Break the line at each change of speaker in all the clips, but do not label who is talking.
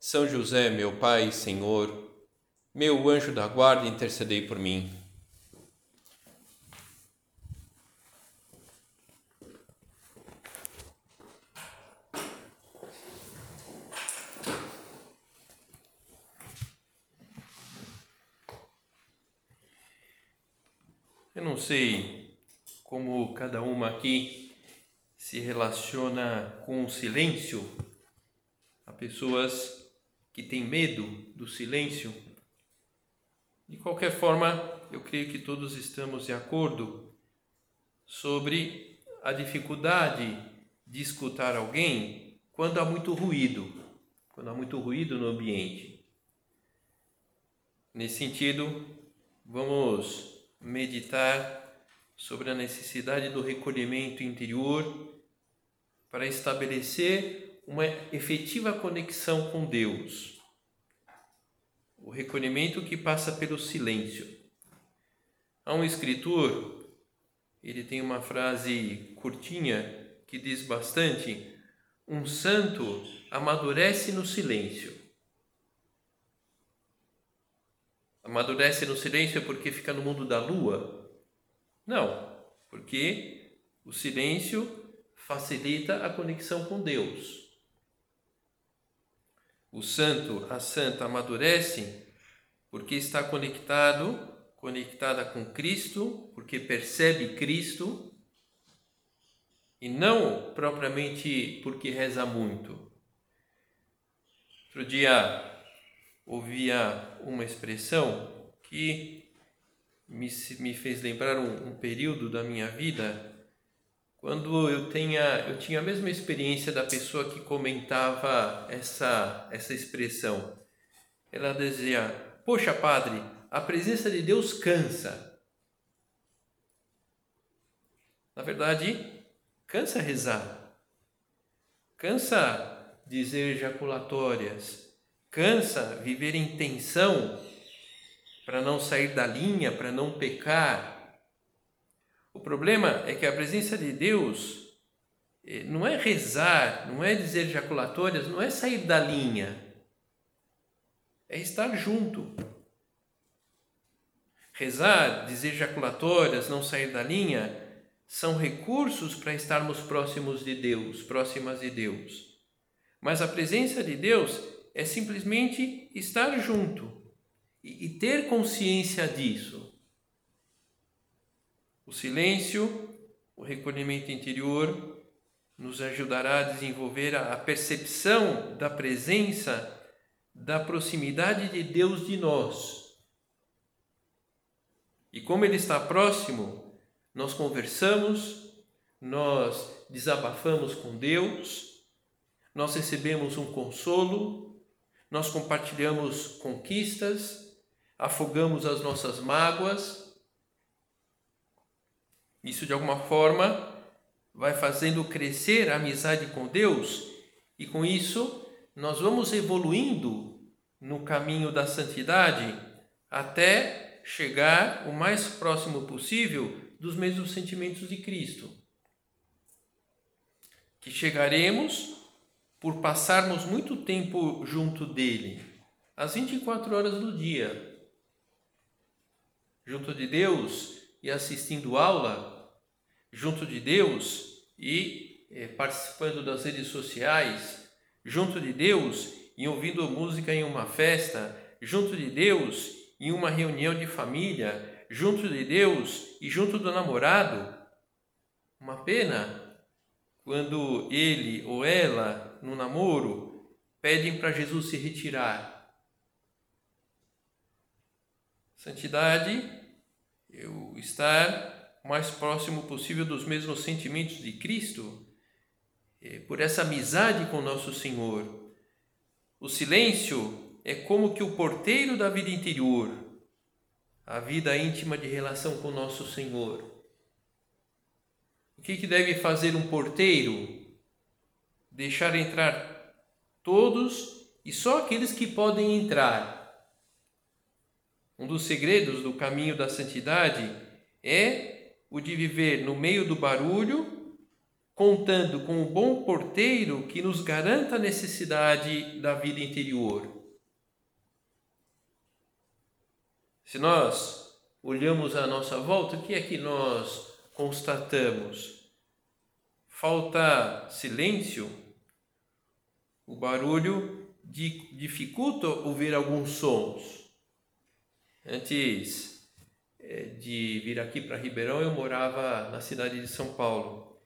são José, meu Pai Senhor, meu anjo da guarda, intercedei por mim. Eu não sei como cada uma aqui se relaciona com o silêncio. Há pessoas que tem medo do silêncio. De qualquer forma, eu creio que todos estamos de acordo sobre a dificuldade de escutar alguém quando há muito ruído, quando há muito ruído no ambiente. Nesse sentido, vamos meditar sobre a necessidade do recolhimento interior para estabelecer uma efetiva conexão com Deus. O recolhimento que passa pelo silêncio. Há um escritor, ele tem uma frase curtinha que diz bastante: um santo amadurece no silêncio. Amadurece no silêncio porque fica no mundo da lua? Não, porque o silêncio facilita a conexão com Deus. O santo, a santa amadurece porque está conectado, conectada com Cristo, porque percebe Cristo e não propriamente porque reza muito. Outro dia ouvia uma expressão que me, me fez lembrar um, um período da minha vida quando eu, tinha eu tinha a mesma experiência da pessoa que comentava essa, essa expressão. Ela dizia: Poxa, padre, a presença de Deus cansa. Na verdade, cansa rezar, cansa dizer ejaculatórias, cansa viver em tensão para não sair da linha, para não pecar o problema é que a presença de Deus eh, não é rezar, não é dizer ejaculatórias, não é sair da linha, é estar junto. Rezar, dizer ejaculatórias, não sair da linha, são recursos para estarmos próximos de Deus, próximas de Deus. Mas a presença de Deus é simplesmente estar junto e ter consciência disso. O silêncio, o recolhimento interior, nos ajudará a desenvolver a percepção da presença, da proximidade de Deus de nós. E como Ele está próximo, nós conversamos, nós desabafamos com Deus, nós recebemos um consolo, nós compartilhamos conquistas, afogamos as nossas mágoas isso de alguma forma vai fazendo crescer a amizade com Deus e com isso nós vamos evoluindo no caminho da santidade até chegar o mais próximo possível dos mesmos sentimentos de Cristo. Que chegaremos por passarmos muito tempo junto dele, às 24 horas do dia. Junto de Deus, e assistindo aula junto de Deus e é, participando das redes sociais, junto de Deus e ouvindo música em uma festa, junto de Deus em uma reunião de família, junto de Deus e junto do namorado. Uma pena quando ele ou ela, no namoro, pedem para Jesus se retirar. Santidade eu estar o mais próximo possível dos mesmos sentimentos de Cristo, eh, por essa amizade com nosso Senhor. o silêncio é como que o porteiro da vida interior, a vida íntima de relação com nosso Senhor. O que, que deve fazer um porteiro? Deixar entrar todos e só aqueles que podem entrar. Um dos segredos do caminho da santidade é o de viver no meio do barulho contando com o bom porteiro que nos garanta a necessidade da vida interior. Se nós olhamos à nossa volta, o que é que nós constatamos? Falta silêncio, o barulho dificulta ouvir alguns sons. Antes eh, de vir aqui para Ribeirão, eu morava na cidade de São Paulo.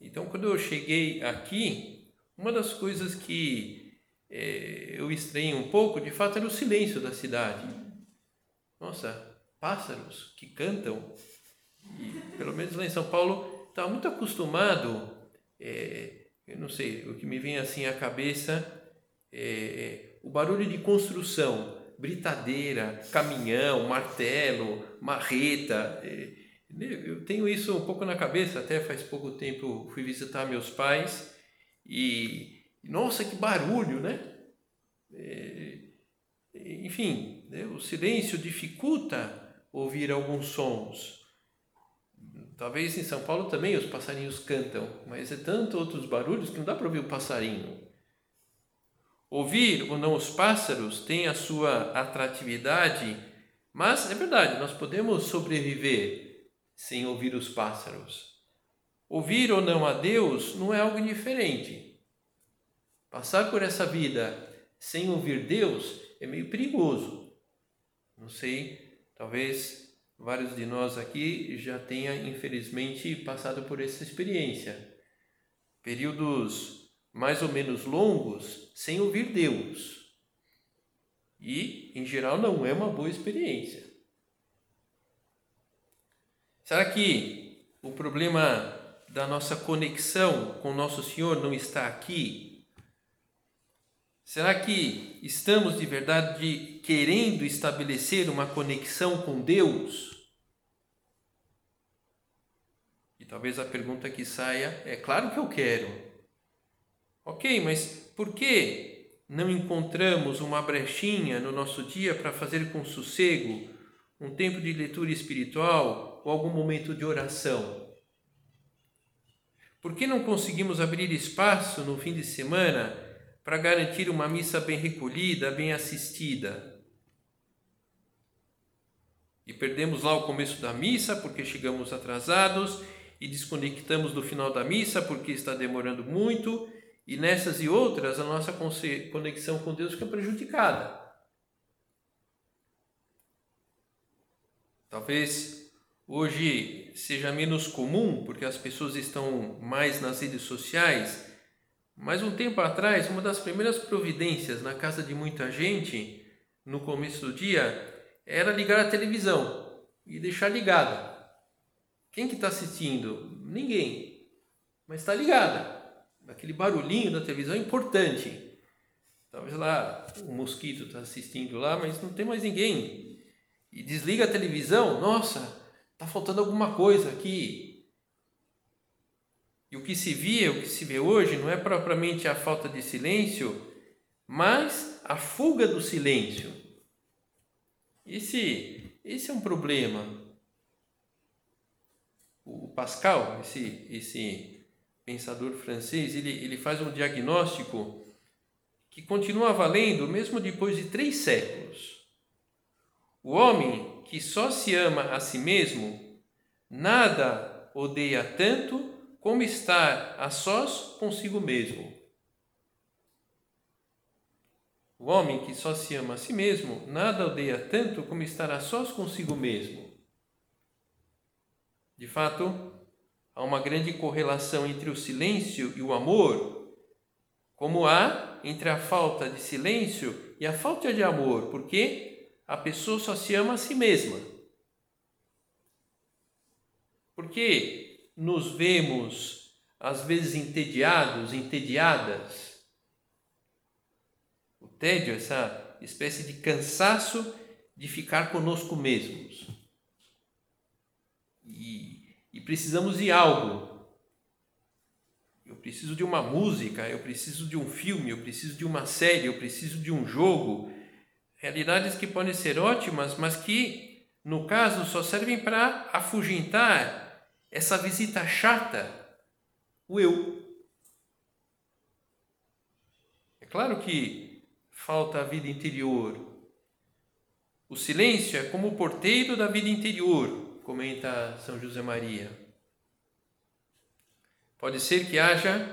Então, quando eu cheguei aqui, uma das coisas que é, eu estranhei um pouco, de fato, era o silêncio da cidade. Nossa, pássaros que cantam. E, pelo menos lá em São Paulo, estava muito acostumado, é, eu não sei, o que me vem assim à cabeça é o barulho de construção, britadeira, caminhão, martelo, marreta. É, eu tenho isso um pouco na cabeça, até faz pouco tempo fui visitar meus pais e, nossa, que barulho, né? É, enfim, né? o silêncio dificulta ouvir alguns sons. Talvez em São Paulo também os passarinhos cantam, mas é tanto outros barulhos que não dá para ouvir o passarinho. Ouvir ou não os pássaros tem a sua atratividade, mas é verdade, nós podemos sobreviver sem ouvir os pássaros. Ouvir ou não a Deus não é algo diferente. Passar por essa vida sem ouvir Deus é meio perigoso. Não sei, talvez vários de nós aqui já tenha infelizmente passado por essa experiência. Períodos mais ou menos longos sem ouvir Deus. E, em geral, não é uma boa experiência. Será que o problema da nossa conexão com Nosso Senhor não está aqui? Será que estamos de verdade querendo estabelecer uma conexão com Deus? E talvez a pergunta que saia é: claro que eu quero. Ok, mas por que não encontramos uma brechinha no nosso dia para fazer com sossego um tempo de leitura espiritual, ou algum momento de oração? Por que não conseguimos abrir espaço no fim de semana para garantir uma missa bem recolhida, bem assistida? E perdemos lá o começo da missa porque chegamos atrasados e desconectamos do final da missa porque está demorando muito, e nessas e outras a nossa conexão com Deus fica prejudicada. Talvez hoje seja menos comum, porque as pessoas estão mais nas redes sociais, mas um tempo atrás, uma das primeiras providências na casa de muita gente, no começo do dia, era ligar a televisão e deixar ligada. Quem que está assistindo? Ninguém, mas está ligada. Aquele barulhinho da televisão é importante. Talvez lá o mosquito está assistindo lá, mas não tem mais ninguém. E desliga a televisão, nossa, Está faltando alguma coisa aqui. E o que se via, o que se vê hoje, não é propriamente a falta de silêncio, mas a fuga do silêncio. Esse, esse é um problema. O Pascal, esse, esse pensador francês, ele, ele faz um diagnóstico que continua valendo mesmo depois de três séculos. O homem que só se ama a si mesmo, nada odeia tanto como estar a sós consigo mesmo. O homem que só se ama a si mesmo, nada odeia tanto como estar a sós consigo mesmo. De fato, há uma grande correlação entre o silêncio e o amor, como há entre a falta de silêncio e a falta de amor, porque a pessoa só se ama a si mesma. Porque nos vemos às vezes entediados, entediadas. tédio, essa espécie de cansaço de ficar conosco mesmos. E, e precisamos de algo. Eu preciso de uma música, eu preciso de um filme, eu preciso de uma série, eu preciso de um jogo. Realidades que podem ser ótimas, mas que, no caso, só servem para afugentar essa visita chata, o eu. É claro que falta a vida interior, o silêncio é como o porteiro da vida interior, comenta São José Maria. Pode ser que haja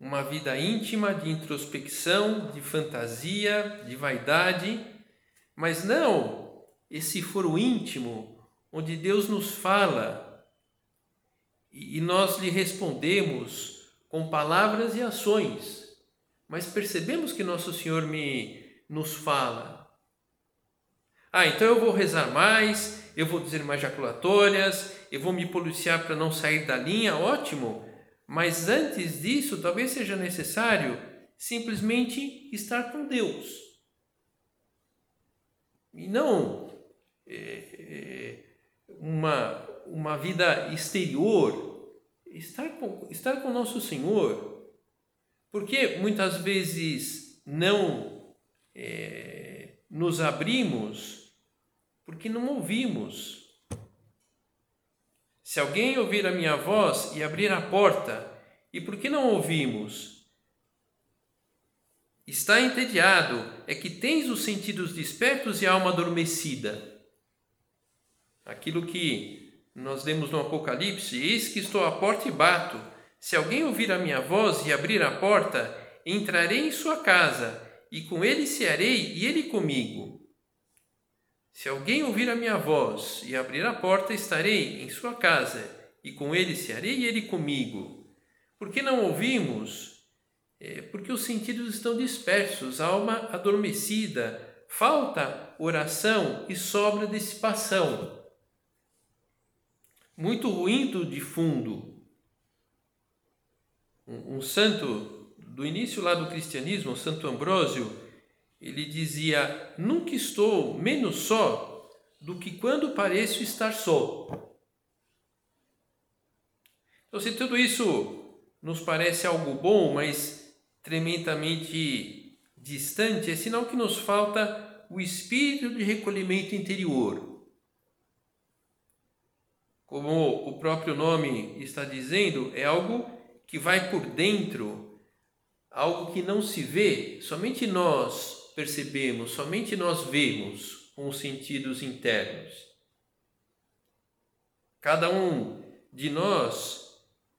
uma vida íntima de introspecção, de fantasia, de vaidade, mas não esse foro íntimo onde Deus nos fala e nós lhe respondemos com palavras e ações, mas percebemos que Nosso Senhor me nos fala ah, então eu vou rezar mais, eu vou dizer mais jaculatórias, eu vou me policiar para não sair da linha, ótimo. Mas antes disso, talvez seja necessário simplesmente estar com Deus. E não é, é, uma, uma vida exterior, estar com, estar com nosso Senhor. Porque muitas vezes não é, nos abrimos porque não ouvimos. Se alguém ouvir a minha voz e abrir a porta, e por que não ouvimos? Está entediado, é que tens os sentidos despertos e a alma adormecida. Aquilo que nós lemos no Apocalipse: Eis que estou à porta e bato. Se alguém ouvir a minha voz e abrir a porta, entrarei em sua casa, e com ele cearei e ele comigo. Se alguém ouvir a minha voz e abrir a porta, estarei em sua casa, e com ele cearei e ele comigo. Por que não ouvimos? É porque os sentidos estão dispersos, a alma adormecida, falta oração e sobra dissipação. Muito ruído de fundo. Um, um santo do início lá do cristianismo, Santo Ambrósio, ele dizia: Nunca estou menos só do que quando pareço estar só. Então, se tudo isso nos parece algo bom, mas tremendamente distante, é sinal que nos falta o espírito de recolhimento interior. Como o próprio nome está dizendo, é algo que vai por dentro, algo que não se vê, somente nós percebemos, somente nós vemos com os sentidos internos. Cada um de nós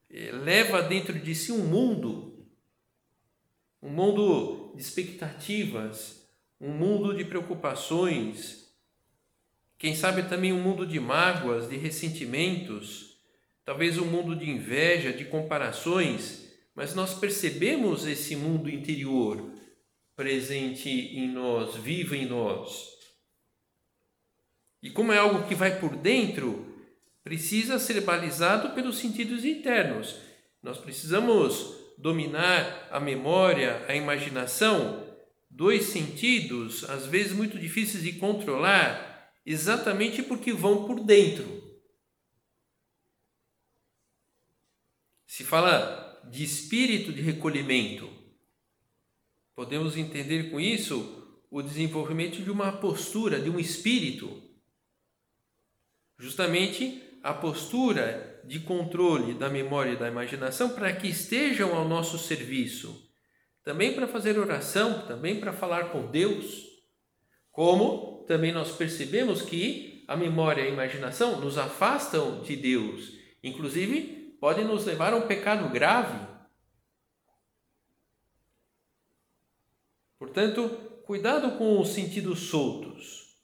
eh, leva dentro de si um mundo, um mundo de expectativas, um mundo de preocupações, quem sabe também um mundo de mágoas, de ressentimentos, talvez um mundo de inveja, de comparações, mas nós percebemos esse mundo interior presente em nós, vivo em nós. E como é algo que vai por dentro, precisa ser balizado pelos sentidos internos. Nós precisamos dominar a memória, a imaginação, dois sentidos, às vezes muito difíceis de controlar, exatamente porque vão por dentro. Se fala de espírito de recolhimento, Podemos entender com isso o desenvolvimento de uma postura, de um espírito. Justamente a postura de controle da memória e da imaginação para que estejam ao nosso serviço. Também para fazer oração, também para falar com Deus. Como também nós percebemos que a memória e a imaginação nos afastam de Deus, inclusive podem nos levar a um pecado grave Portanto, cuidado com os sentidos soltos,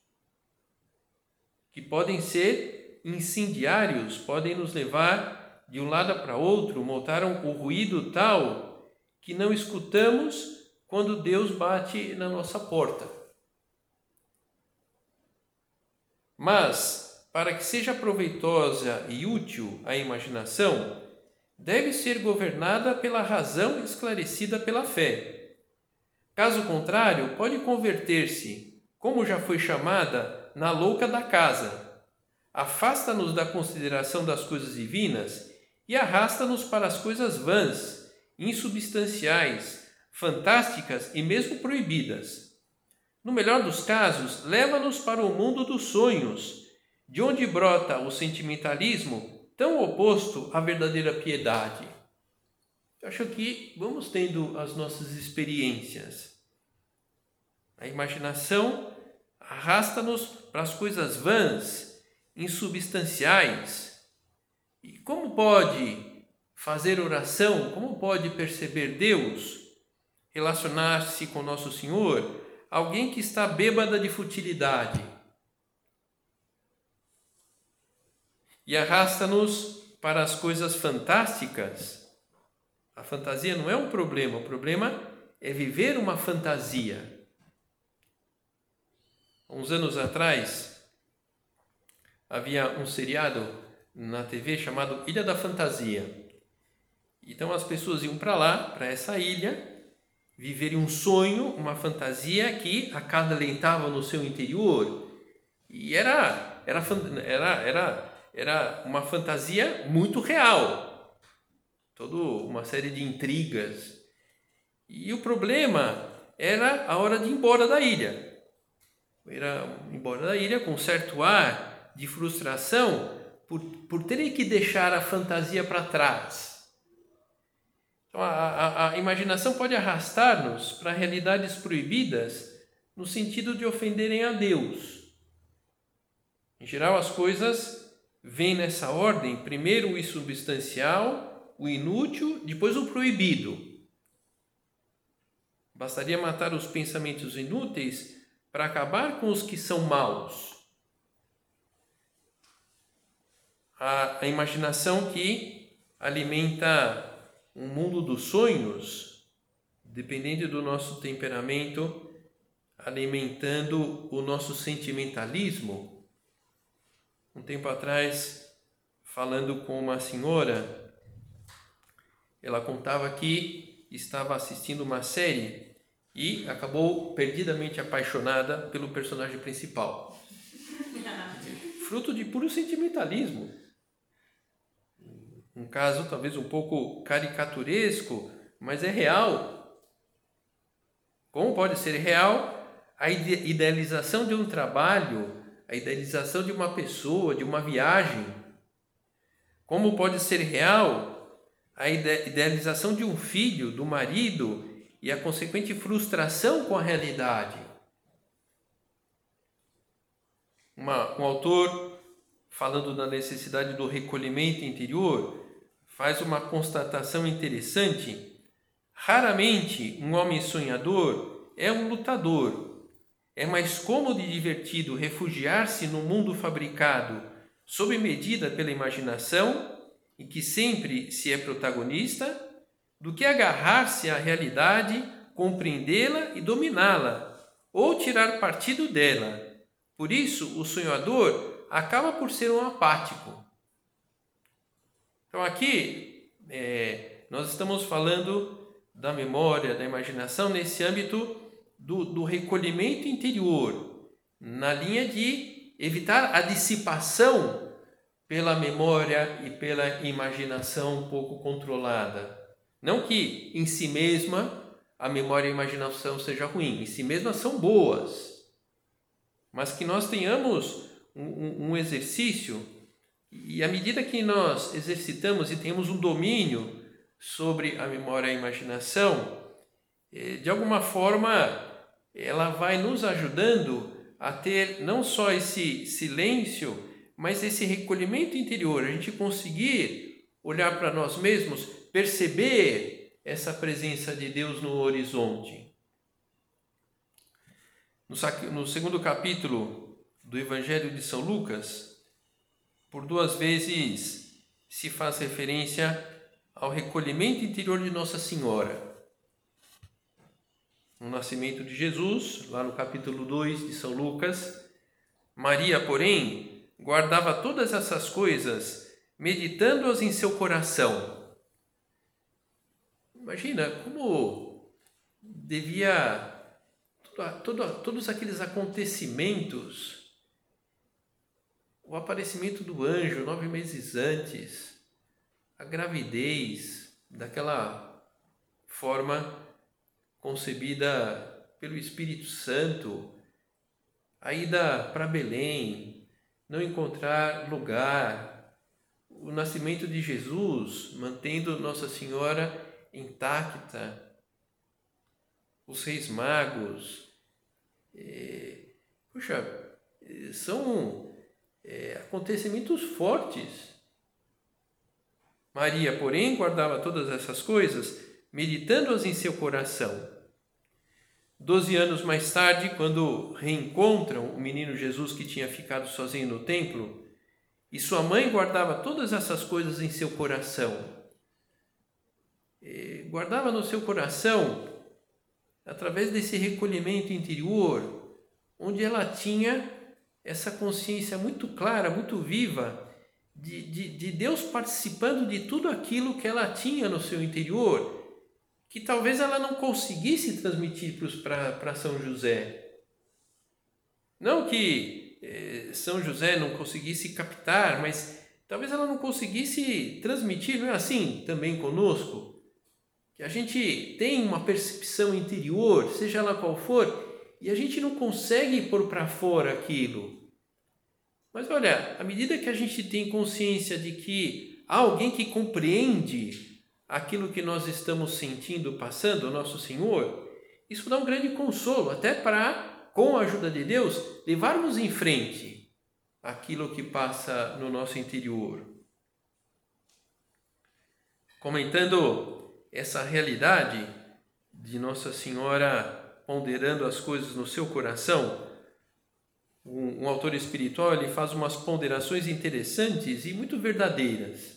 que podem ser incendiários, podem nos levar de um lado para outro, montaram o ruído tal que não escutamos quando Deus bate na nossa porta. Mas, para que seja proveitosa e útil a imaginação, deve ser governada pela razão esclarecida pela fé Caso contrário, pode converter-se, como já foi chamada, na louca da casa. Afasta-nos da consideração das coisas divinas e arrasta-nos para as coisas vãs, insubstanciais, fantásticas e mesmo proibidas. No melhor dos casos, leva-nos para o mundo dos sonhos, de onde brota o sentimentalismo tão oposto à verdadeira piedade. Eu acho que vamos tendo as nossas experiências. A imaginação arrasta-nos para as coisas vãs, insubstanciais. E como pode fazer oração, como pode perceber Deus, relacionar-se com Nosso Senhor, alguém que está bêbada de futilidade? E arrasta-nos para as coisas fantásticas a fantasia não é um problema, o problema é viver uma fantasia. Uns anos atrás, havia um seriado na TV chamado Ilha da Fantasia. Então as pessoas iam para lá, para essa ilha, viverem um sonho, uma fantasia que acalentava no seu interior. E era, era, era, era, era uma fantasia muito real toda uma série de intrigas. E o problema era a hora de ir embora da ilha. Era embora da ilha com certo ar de frustração por, por terem que deixar a fantasia para trás. Então, a, a, a imaginação pode arrastar-nos para realidades proibidas no sentido de ofenderem a Deus. Em geral, as coisas vêm nessa ordem: primeiro o insubstancial, o inútil, depois o proibido. Bastaria matar os pensamentos inúteis para acabar com os que são maus. A, a imaginação que alimenta um mundo dos sonhos, dependendo do nosso temperamento, alimentando o nosso sentimentalismo. Um tempo atrás, falando com uma senhora, ela contava que estava assistindo uma série e acabou perdidamente apaixonada pelo personagem principal. Fruto de puro sentimentalismo. Um caso talvez um pouco caricaturesco, mas é real. Como pode ser real a idealização de um trabalho, a idealização de uma pessoa, de uma viagem? Como pode ser real a idealização de um filho, do marido e a consequente frustração com a realidade. Uma, um autor, falando da necessidade do recolhimento interior, faz uma constatação interessante. Raramente um homem sonhador é um lutador. É mais cômodo e divertido refugiar-se no mundo fabricado sob medida pela imaginação em que sempre se é protagonista, do que agarrar-se à realidade, compreendê-la e dominá-la, ou tirar partido dela. Por isso, o sonhador acaba por ser um apático. Então, aqui, é, nós estamos falando da memória, da imaginação, nesse âmbito do, do recolhimento interior, na linha de evitar a dissipação pela memória e pela imaginação pouco controlada. Não que em si mesma a memória e a imaginação seja ruim, em si mesmas são boas, mas que nós tenhamos um, um, um exercício e à medida que nós exercitamos e temos um domínio sobre a memória e a imaginação, eh, de alguma forma ela vai nos ajudando a ter não só esse silêncio mas esse recolhimento interior, a gente conseguir olhar para nós mesmos, perceber essa presença de Deus no horizonte. No segundo capítulo do Evangelho de São Lucas, por duas vezes se faz referência ao recolhimento interior de Nossa Senhora. No nascimento de Jesus, lá no capítulo 2 de São Lucas, Maria, porém, guardava todas essas coisas, meditando-as em seu coração. Imagina como devia todos aqueles acontecimentos, o aparecimento do anjo nove meses antes, a gravidez daquela forma concebida pelo Espírito Santo, a ida para Belém, não encontrar lugar, o nascimento de Jesus, mantendo Nossa Senhora intacta, os reis magos, é, puxa, são é, acontecimentos fortes. Maria, porém, guardava todas essas coisas, meditando-as em seu coração. Doze anos mais tarde, quando reencontram o menino Jesus que tinha ficado sozinho no templo, e sua mãe guardava todas essas coisas em seu coração. Guardava no seu coração através desse recolhimento interior, onde ela tinha essa consciência muito clara, muito viva, de, de, de Deus participando de tudo aquilo que ela tinha no seu interior, que talvez ela não conseguisse transmitir para São José. Não que eh, São José não conseguisse captar, mas talvez ela não conseguisse transmitir, não é assim também conosco? que a gente tem uma percepção interior, seja ela qual for, e a gente não consegue pôr para fora aquilo. Mas olha, à medida que a gente tem consciência de que há alguém que compreende aquilo que nós estamos sentindo, passando, nosso Senhor, isso dá um grande consolo, até para, com a ajuda de Deus, levarmos em frente aquilo que passa no nosso interior. Comentando essa realidade de Nossa Senhora ponderando as coisas no seu coração, um, um, autor espiritual ele faz umas ponderações interessantes e muito verdadeiras.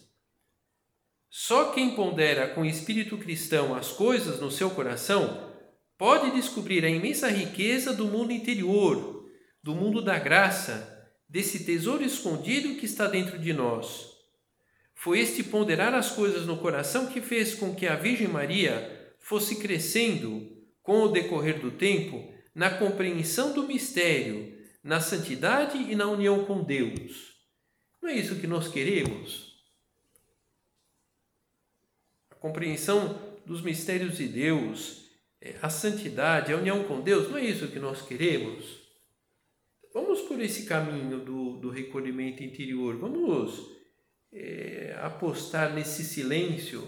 Só quem pondera com espírito cristão as coisas no seu coração pode descobrir a imensa riqueza do mundo interior, do mundo da graça, desse tesouro escondido que está dentro de nós. Foi este ponderar as coisas no coração que fez com que a Virgem Maria fosse crescendo, com o decorrer do tempo, na compreensão do mistério, na santidade e na união com Deus. Não é isso que nós queremos? Compreensão dos mistérios de Deus, é, a santidade, a união com Deus, não é isso que nós queremos? Vamos por esse caminho do, do recolhimento interior, vamos é, apostar nesse silêncio,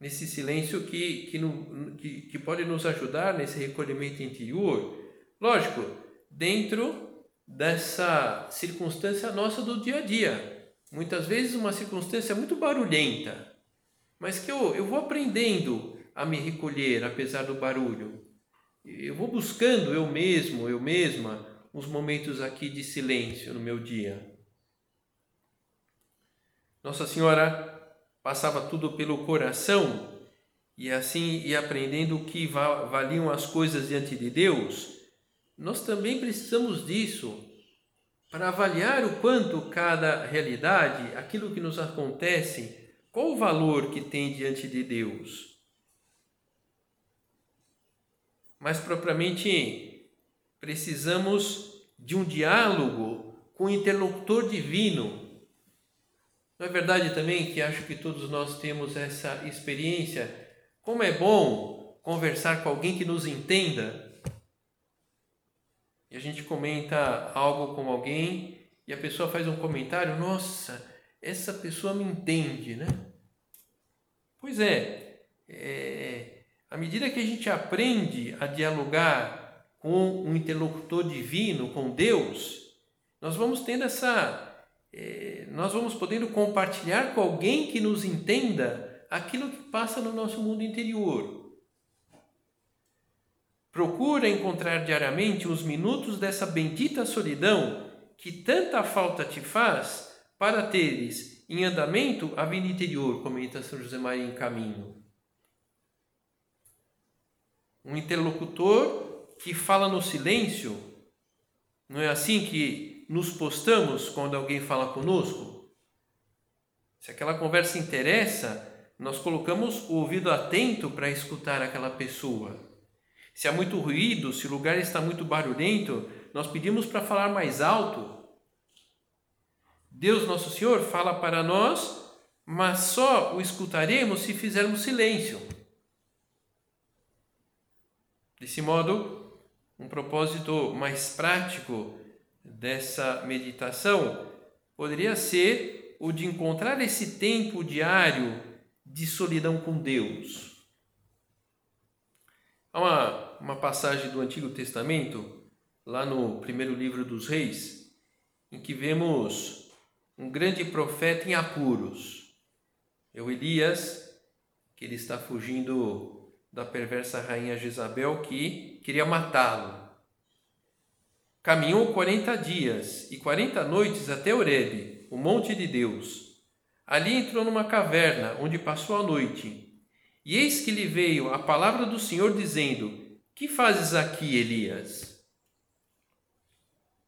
nesse silêncio que, que, no, que, que pode nos ajudar nesse recolhimento interior, lógico, dentro dessa circunstância nossa do dia a dia. Muitas vezes uma circunstância muito barulhenta, mas que eu, eu vou aprendendo a me recolher apesar do barulho. Eu vou buscando eu mesmo, eu mesma, uns momentos aqui de silêncio no meu dia. Nossa Senhora passava tudo pelo coração e assim ia aprendendo que valiam as coisas diante de Deus. Nós também precisamos disso para avaliar o quanto cada realidade, aquilo que nos acontece, qual o valor que tem diante de Deus. Mas propriamente precisamos de um diálogo com o interlocutor divino não é verdade também que acho que todos nós temos essa experiência? Como é bom conversar com alguém que nos entenda. E a gente comenta algo com alguém e a pessoa faz um comentário: Nossa, essa pessoa me entende, né? Pois é, é à medida que a gente aprende a dialogar com um interlocutor divino, com Deus, nós vamos tendo essa é, nós vamos podendo compartilhar com alguém que nos entenda aquilo que passa no nosso mundo interior. Procura encontrar diariamente uns minutos dessa bendita solidão que tanta falta te faz para teres em andamento a vida interior, comenta São José Maria em caminho. Um interlocutor que fala no silêncio, não é assim que nos postamos quando alguém fala conosco? Se aquela conversa interessa, nós colocamos o ouvido atento para escutar aquela pessoa. Se há muito ruído, se o lugar está muito barulhento, nós pedimos para falar mais alto. Deus, nosso Senhor, fala para nós, mas só o escutaremos se fizermos silêncio. Desse modo, um propósito mais prático dessa meditação poderia ser o de encontrar esse tempo diário de solidão com Deus. Há uma, uma passagem do Antigo Testamento, lá no primeiro livro dos Reis, em que vemos um grande profeta em apuros. É o Elias, que ele está fugindo da perversa rainha Jezabel que queria matá-lo. Caminhou 40 dias e 40 noites até Horebe, o monte de Deus. Ali entrou numa caverna, onde passou a noite. E eis que lhe veio a palavra do Senhor dizendo: Que fazes aqui, Elias?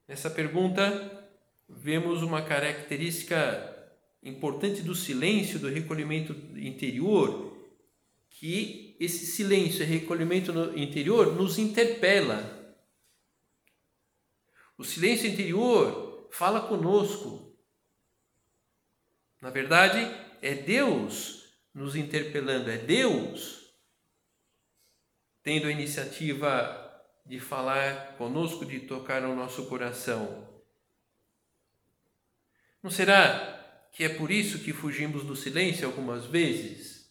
Nessa pergunta, vemos uma característica importante do silêncio, do recolhimento interior, que esse silêncio e recolhimento interior nos interpela. O silêncio interior fala conosco, na verdade, é Deus nos interpelando, é Deus tendo a iniciativa de falar conosco, de tocar no nosso coração. Não será que é por isso que fugimos do silêncio algumas vezes?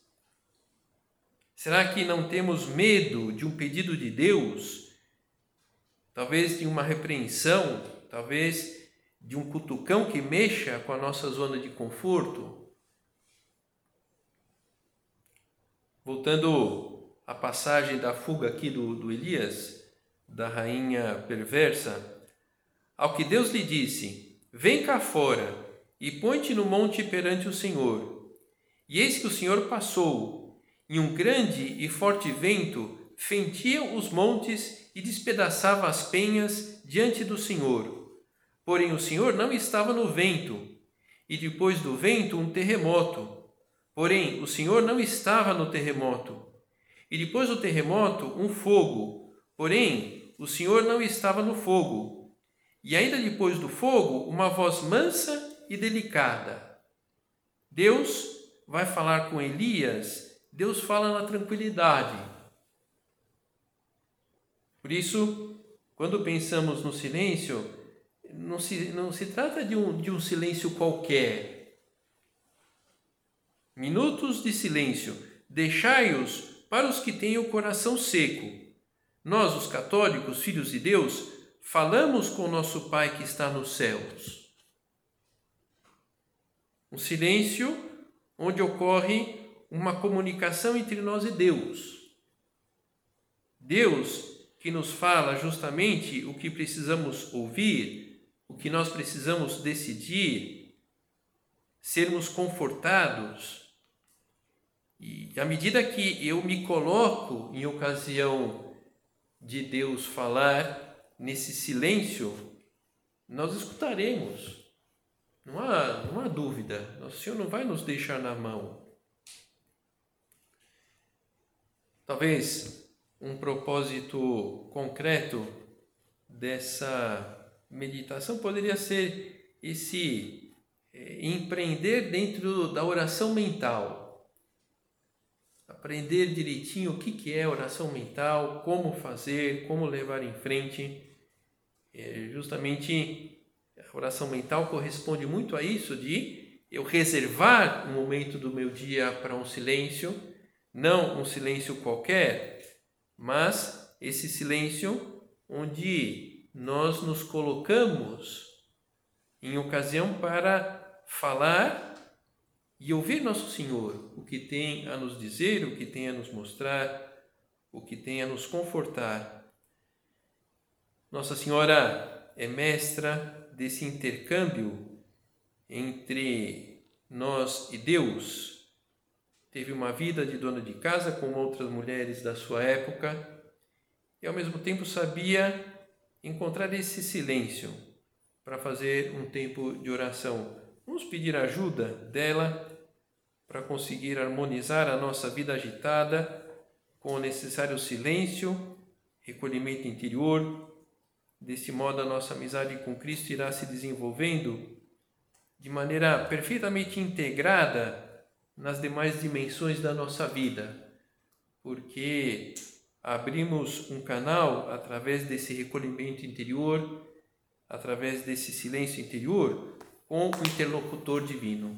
Será que não temos medo de um pedido de Deus? Talvez de uma repreensão, talvez de um cutucão que mexa com a nossa zona de conforto. Voltando à passagem da fuga aqui do, do Elias, da rainha perversa, ao que Deus lhe disse: Vem cá fora e põe-te no monte perante o Senhor. E eis que o Senhor passou, e um grande e forte vento fentia os montes e despedaçava as penhas diante do Senhor. Porém, o Senhor não estava no vento, e depois do vento, um terremoto. Porém, o Senhor não estava no terremoto. E depois do terremoto, um fogo. Porém, o Senhor não estava no fogo. E ainda depois do fogo, uma voz mansa e delicada. Deus vai falar com Elias, Deus fala na tranquilidade. Por isso, quando pensamos no silêncio, não se, não se trata de um, de um silêncio qualquer. Minutos de silêncio, deixai-os para os que têm o coração seco. Nós, os católicos, filhos de Deus, falamos com nosso Pai que está nos céus. Um silêncio onde ocorre uma comunicação entre nós e Deus. Deus que nos fala justamente o que precisamos ouvir, o que nós precisamos decidir, sermos confortados. E à medida que eu me coloco em ocasião de Deus falar, nesse silêncio, nós escutaremos. Não há, não há dúvida, o Senhor não vai nos deixar na mão. Talvez um propósito concreto dessa meditação poderia ser esse é, empreender dentro da oração mental. Aprender direitinho o que, é oração mental, como fazer, como levar em frente. É, justamente oração mental corresponde muito a isso de eu reservar um momento do meu dia para um silêncio, não um silêncio qualquer, mas esse silêncio onde nós nos colocamos em ocasião para falar e ouvir nosso Senhor, o que tem a nos dizer, o que tem a nos mostrar, o que tem a nos confortar. Nossa Senhora é mestra desse intercâmbio entre nós e Deus. Teve uma vida de dona de casa com outras mulheres da sua época e ao mesmo tempo sabia encontrar esse silêncio para fazer um tempo de oração. Vamos pedir ajuda dela para conseguir harmonizar a nossa vida agitada com o necessário silêncio, recolhimento interior. Desse modo, a nossa amizade com Cristo irá se desenvolvendo de maneira perfeitamente integrada nas demais dimensões da nossa vida, porque abrimos um canal através desse recolhimento interior, através desse silêncio interior, com o interlocutor divino.